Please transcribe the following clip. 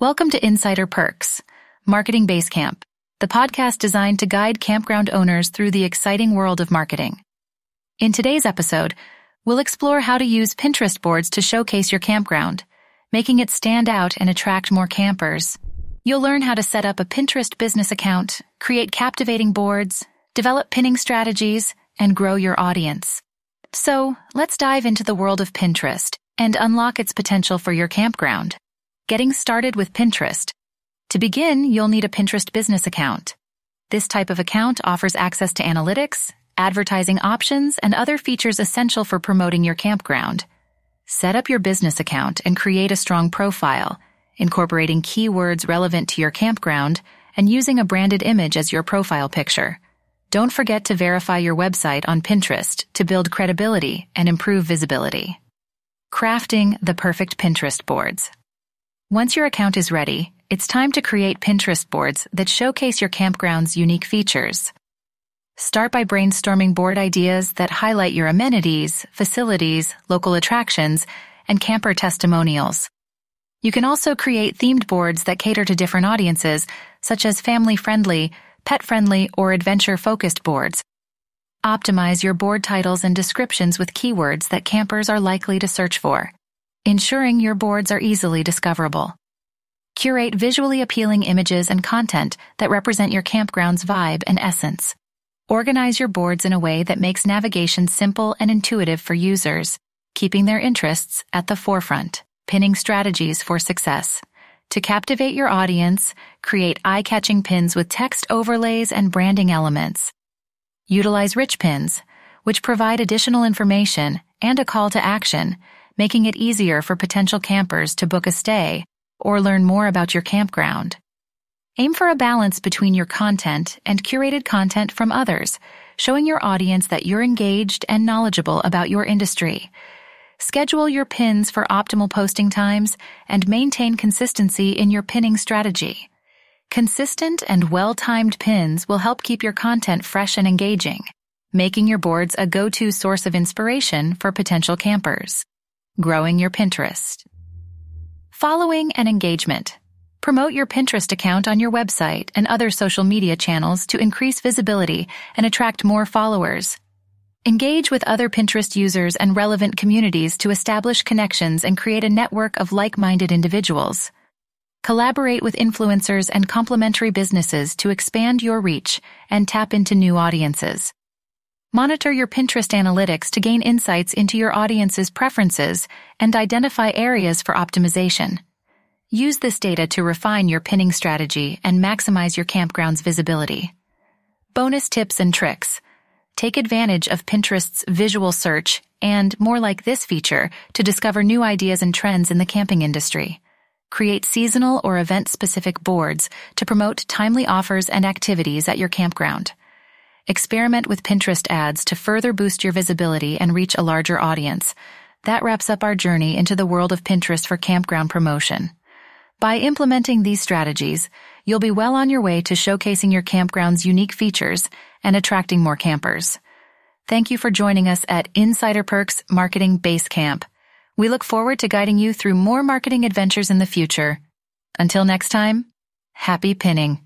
Welcome to Insider Perks, Marketing Basecamp, the podcast designed to guide campground owners through the exciting world of marketing. In today's episode, we'll explore how to use Pinterest boards to showcase your campground, making it stand out and attract more campers. You'll learn how to set up a Pinterest business account, create captivating boards, develop pinning strategies, and grow your audience. So, let's dive into the world of Pinterest and unlock its potential for your campground. Getting started with Pinterest. To begin, you'll need a Pinterest business account. This type of account offers access to analytics, advertising options, and other features essential for promoting your campground. Set up your business account and create a strong profile, incorporating keywords relevant to your campground and using a branded image as your profile picture. Don't forget to verify your website on Pinterest to build credibility and improve visibility. Crafting the perfect Pinterest boards. Once your account is ready, it's time to create Pinterest boards that showcase your campground's unique features. Start by brainstorming board ideas that highlight your amenities, facilities, local attractions, and camper testimonials. You can also create themed boards that cater to different audiences, such as family-friendly, pet-friendly, or adventure-focused boards. Optimize your board titles and descriptions with keywords that campers are likely to search for ensuring your boards are easily discoverable. Curate visually appealing images and content that represent your campground's vibe and essence. Organize your boards in a way that makes navigation simple and intuitive for users, keeping their interests at the forefront. Pinning strategies for success. To captivate your audience, create eye-catching pins with text overlays and branding elements. Utilize rich pins, which provide additional information and a call to action making it easier for potential campers to book a stay or learn more about your campground. Aim for a balance between your content and curated content from others, showing your audience that you're engaged and knowledgeable about your industry. Schedule your pins for optimal posting times and maintain consistency in your pinning strategy. Consistent and well-timed pins will help keep your content fresh and engaging, making your boards a go-to source of inspiration for potential campers. Growing your Pinterest. Following and engagement. Promote your Pinterest account on your website and other social media channels to increase visibility and attract more followers. Engage with other Pinterest users and relevant communities to establish connections and create a network of like-minded individuals. Collaborate with influencers and complementary businesses to expand your reach and tap into new audiences. Monitor your Pinterest analytics to gain insights into your audience's preferences and identify areas for optimization. Use this data to refine your pinning strategy and maximize your campground's visibility. Bonus tips and tricks. Take advantage of Pinterest's visual search and, more like this feature, to discover new ideas and trends in the camping industry. Create seasonal or event-specific boards to promote timely offers and activities at your campground. Experiment with Pinterest ads to further boost your visibility and reach a larger audience. That wraps up our journey into the world of Pinterest for campground promotion. By implementing these strategies, you'll be well on your way to showcasing your campground's unique features and attracting more campers. Thank you for joining us at Insider Perks Marketing Base Camp. We look forward to guiding you through more marketing adventures in the future. Until next time, happy pinning.